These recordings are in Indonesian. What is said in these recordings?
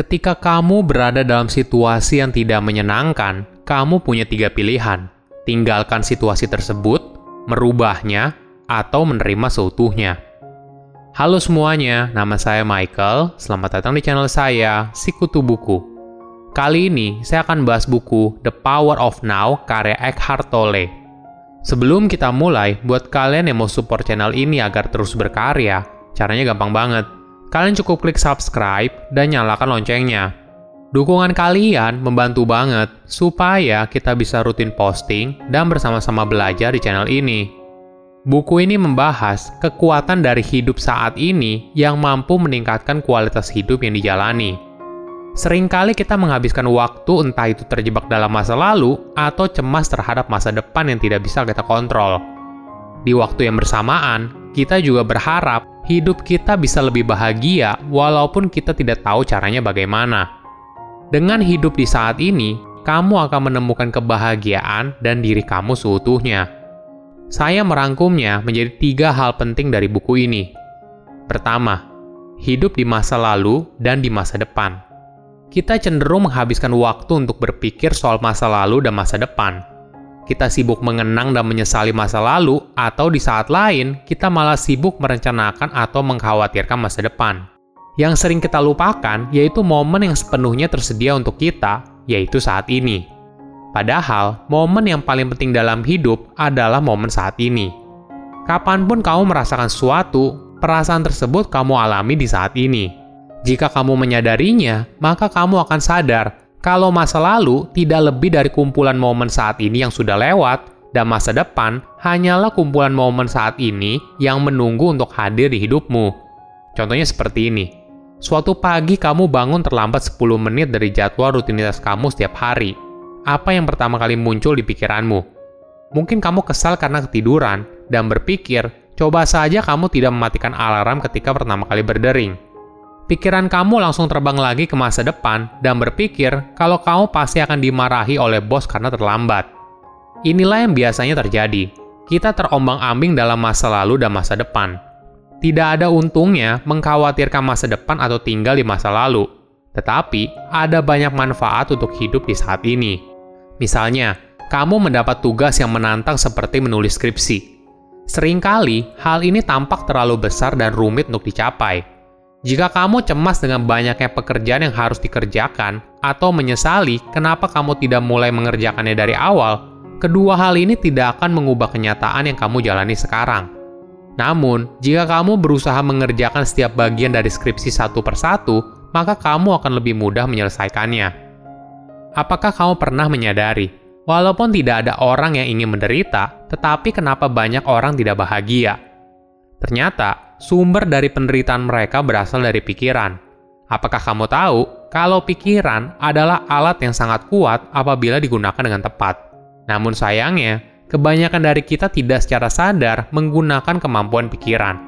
Ketika kamu berada dalam situasi yang tidak menyenangkan, kamu punya tiga pilihan: tinggalkan situasi tersebut, merubahnya, atau menerima seutuhnya. Halo semuanya, nama saya Michael. Selamat datang di channel saya, Sikutu Buku. Kali ini saya akan bahas buku The Power of Now karya Eckhart Tolle. Sebelum kita mulai, buat kalian yang mau support channel ini agar terus berkarya, caranya gampang banget. Kalian cukup klik subscribe dan nyalakan loncengnya. Dukungan kalian membantu banget supaya kita bisa rutin posting dan bersama-sama belajar di channel ini. Buku ini membahas kekuatan dari hidup saat ini yang mampu meningkatkan kualitas hidup yang dijalani. Seringkali kita menghabiskan waktu entah itu terjebak dalam masa lalu atau cemas terhadap masa depan yang tidak bisa kita kontrol. Di waktu yang bersamaan, kita juga berharap hidup kita bisa lebih bahagia walaupun kita tidak tahu caranya bagaimana. Dengan hidup di saat ini, kamu akan menemukan kebahagiaan dan diri kamu seutuhnya. Saya merangkumnya menjadi tiga hal penting dari buku ini. Pertama, hidup di masa lalu dan di masa depan. Kita cenderung menghabiskan waktu untuk berpikir soal masa lalu dan masa depan. Kita sibuk mengenang dan menyesali masa lalu, atau di saat lain kita malah sibuk merencanakan atau mengkhawatirkan masa depan. Yang sering kita lupakan yaitu momen yang sepenuhnya tersedia untuk kita, yaitu saat ini. Padahal, momen yang paling penting dalam hidup adalah momen saat ini. Kapan pun kamu merasakan sesuatu, perasaan tersebut kamu alami di saat ini. Jika kamu menyadarinya, maka kamu akan sadar kalau masa lalu tidak lebih dari kumpulan momen saat ini yang sudah lewat, dan masa depan hanyalah kumpulan momen saat ini yang menunggu untuk hadir di hidupmu. Contohnya seperti ini. Suatu pagi kamu bangun terlambat 10 menit dari jadwal rutinitas kamu setiap hari apa yang pertama kali muncul di pikiranmu? Mungkin kamu kesal karena ketiduran dan berpikir, coba saja kamu tidak mematikan alarm ketika pertama kali berdering. Pikiran kamu langsung terbang lagi ke masa depan dan berpikir kalau kamu pasti akan dimarahi oleh bos karena terlambat. Inilah yang biasanya terjadi. Kita terombang-ambing dalam masa lalu dan masa depan. Tidak ada untungnya mengkhawatirkan masa depan atau tinggal di masa lalu. Tetapi, ada banyak manfaat untuk hidup di saat ini. Misalnya, kamu mendapat tugas yang menantang seperti menulis skripsi. Seringkali, hal ini tampak terlalu besar dan rumit untuk dicapai. Jika kamu cemas dengan banyaknya pekerjaan yang harus dikerjakan, atau menyesali kenapa kamu tidak mulai mengerjakannya dari awal, kedua hal ini tidak akan mengubah kenyataan yang kamu jalani sekarang. Namun, jika kamu berusaha mengerjakan setiap bagian dari skripsi satu persatu, maka kamu akan lebih mudah menyelesaikannya. Apakah kamu pernah menyadari, walaupun tidak ada orang yang ingin menderita, tetapi kenapa banyak orang tidak bahagia? Ternyata, sumber dari penderitaan mereka berasal dari pikiran. Apakah kamu tahu kalau pikiran adalah alat yang sangat kuat apabila digunakan dengan tepat? Namun sayangnya, kebanyakan dari kita tidak secara sadar menggunakan kemampuan pikiran.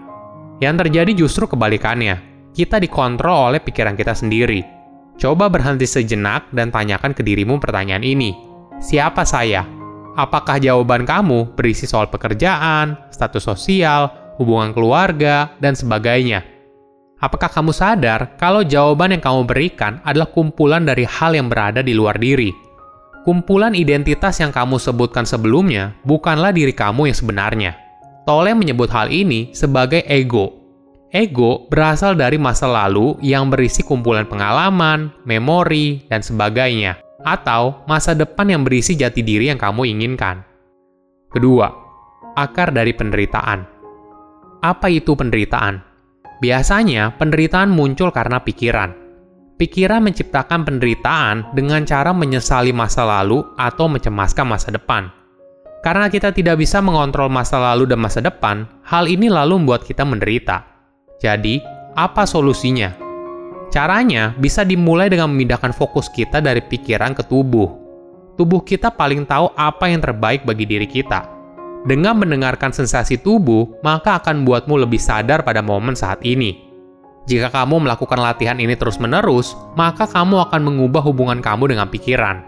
Yang terjadi justru kebalikannya. Kita dikontrol oleh pikiran kita sendiri Coba berhenti sejenak dan tanyakan ke dirimu pertanyaan ini. Siapa saya? Apakah jawaban kamu berisi soal pekerjaan, status sosial, hubungan keluarga, dan sebagainya? Apakah kamu sadar kalau jawaban yang kamu berikan adalah kumpulan dari hal yang berada di luar diri? Kumpulan identitas yang kamu sebutkan sebelumnya bukanlah diri kamu yang sebenarnya. Tole menyebut hal ini sebagai ego Ego berasal dari masa lalu yang berisi kumpulan pengalaman, memori, dan sebagainya, atau masa depan yang berisi jati diri yang kamu inginkan. Kedua, akar dari penderitaan. Apa itu penderitaan? Biasanya, penderitaan muncul karena pikiran. Pikiran menciptakan penderitaan dengan cara menyesali masa lalu atau mencemaskan masa depan. Karena kita tidak bisa mengontrol masa lalu dan masa depan, hal ini lalu membuat kita menderita. Jadi, apa solusinya? Caranya bisa dimulai dengan memindahkan fokus kita dari pikiran ke tubuh. Tubuh kita paling tahu apa yang terbaik bagi diri kita. Dengan mendengarkan sensasi tubuh, maka akan membuatmu lebih sadar pada momen saat ini. Jika kamu melakukan latihan ini terus-menerus, maka kamu akan mengubah hubungan kamu dengan pikiran.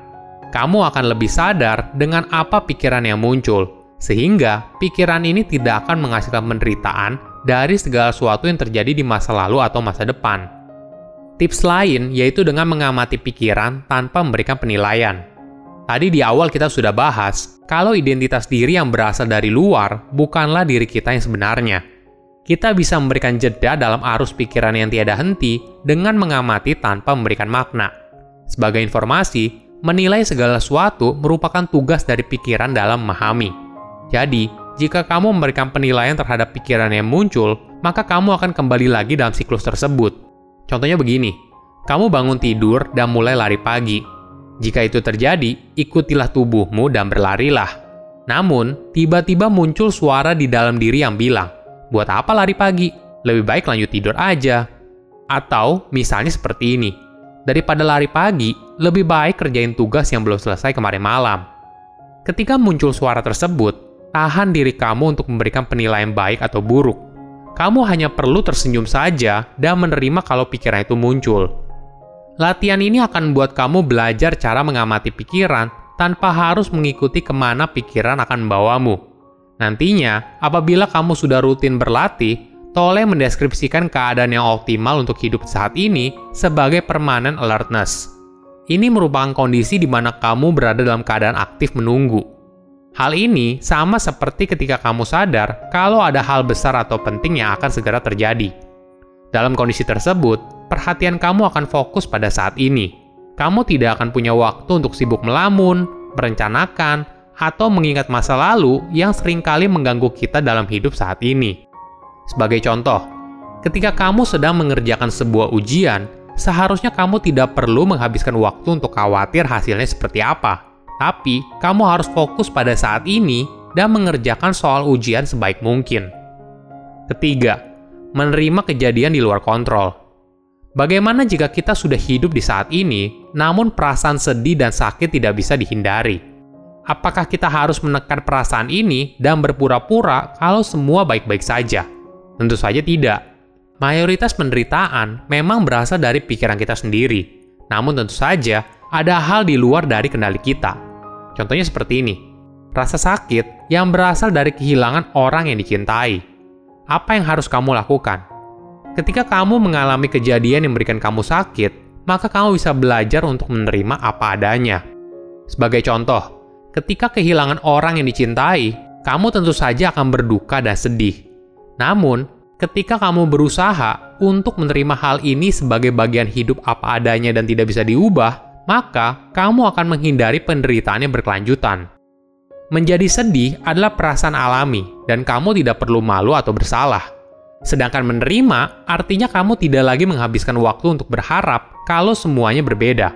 Kamu akan lebih sadar dengan apa pikiran yang muncul, sehingga pikiran ini tidak akan menghasilkan penderitaan dari segala sesuatu yang terjadi di masa lalu atau masa depan. Tips lain yaitu dengan mengamati pikiran tanpa memberikan penilaian. Tadi di awal kita sudah bahas, kalau identitas diri yang berasal dari luar bukanlah diri kita yang sebenarnya. Kita bisa memberikan jeda dalam arus pikiran yang tiada henti dengan mengamati tanpa memberikan makna. Sebagai informasi, menilai segala sesuatu merupakan tugas dari pikiran dalam memahami. Jadi, jika kamu memberikan penilaian terhadap pikiran yang muncul, maka kamu akan kembali lagi dalam siklus tersebut Contohnya begini, kamu bangun tidur dan mulai lari pagi. Jika itu terjadi, ikutilah tubuhmu dan berlarilah. Namun, tiba-tiba muncul suara di dalam diri yang bilang, buat apa lari pagi? Lebih baik lanjut tidur aja. Atau misalnya seperti ini, daripada lari pagi, lebih baik kerjain tugas yang belum selesai kemarin malam. Ketika muncul suara tersebut, tahan diri kamu untuk memberikan penilaian baik atau buruk kamu hanya perlu tersenyum saja dan menerima kalau pikiran itu muncul. Latihan ini akan membuat kamu belajar cara mengamati pikiran tanpa harus mengikuti ke mana pikiran akan membawamu. Nantinya, apabila kamu sudah rutin berlatih, toleh mendeskripsikan keadaan yang optimal untuk hidup saat ini sebagai permanent alertness. Ini merupakan kondisi di mana kamu berada dalam keadaan aktif menunggu. Hal ini sama seperti ketika kamu sadar kalau ada hal besar atau penting yang akan segera terjadi. Dalam kondisi tersebut, perhatian kamu akan fokus pada saat ini. Kamu tidak akan punya waktu untuk sibuk melamun, merencanakan, atau mengingat masa lalu yang sering kali mengganggu kita dalam hidup saat ini. Sebagai contoh, ketika kamu sedang mengerjakan sebuah ujian, seharusnya kamu tidak perlu menghabiskan waktu untuk khawatir hasilnya seperti apa tapi, kamu harus fokus pada saat ini dan mengerjakan soal ujian sebaik mungkin. Ketiga, menerima kejadian di luar kontrol. Bagaimana jika kita sudah hidup di saat ini, namun perasaan sedih dan sakit tidak bisa dihindari? Apakah kita harus menekan perasaan ini dan berpura-pura kalau semua baik-baik saja? Tentu saja tidak. Mayoritas penderitaan memang berasal dari pikiran kita sendiri. Namun tentu saja, ada hal di luar dari kendali kita. Contohnya seperti ini. Rasa sakit yang berasal dari kehilangan orang yang dicintai. Apa yang harus kamu lakukan? Ketika kamu mengalami kejadian yang memberikan kamu sakit, maka kamu bisa belajar untuk menerima apa adanya. Sebagai contoh, ketika kehilangan orang yang dicintai, kamu tentu saja akan berduka dan sedih. Namun, ketika kamu berusaha untuk menerima hal ini sebagai bagian hidup apa adanya dan tidak bisa diubah, maka kamu akan menghindari penderitaan yang berkelanjutan. Menjadi sedih adalah perasaan alami, dan kamu tidak perlu malu atau bersalah. Sedangkan menerima artinya kamu tidak lagi menghabiskan waktu untuk berharap kalau semuanya berbeda.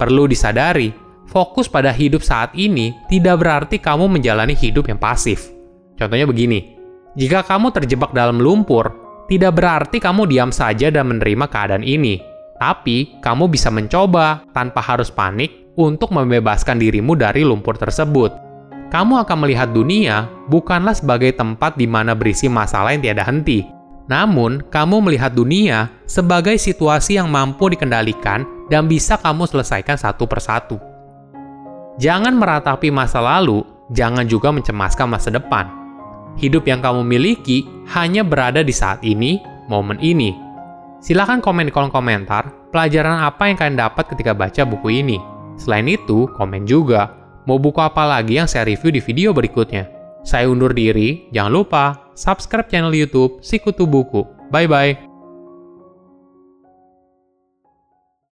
Perlu disadari, fokus pada hidup saat ini tidak berarti kamu menjalani hidup yang pasif. Contohnya begini, jika kamu terjebak dalam lumpur, tidak berarti kamu diam saja dan menerima keadaan ini tapi, kamu bisa mencoba tanpa harus panik untuk membebaskan dirimu dari lumpur tersebut. Kamu akan melihat dunia bukanlah sebagai tempat di mana berisi masalah yang tiada henti. Namun, kamu melihat dunia sebagai situasi yang mampu dikendalikan dan bisa kamu selesaikan satu persatu. Jangan meratapi masa lalu, jangan juga mencemaskan masa depan. Hidup yang kamu miliki hanya berada di saat ini, momen ini, Silahkan komen di kolom komentar pelajaran apa yang kalian dapat ketika baca buku ini. Selain itu, komen juga mau buku apa lagi yang saya review di video berikutnya. Saya undur diri, jangan lupa subscribe channel YouTube Sikutu Buku. Bye bye.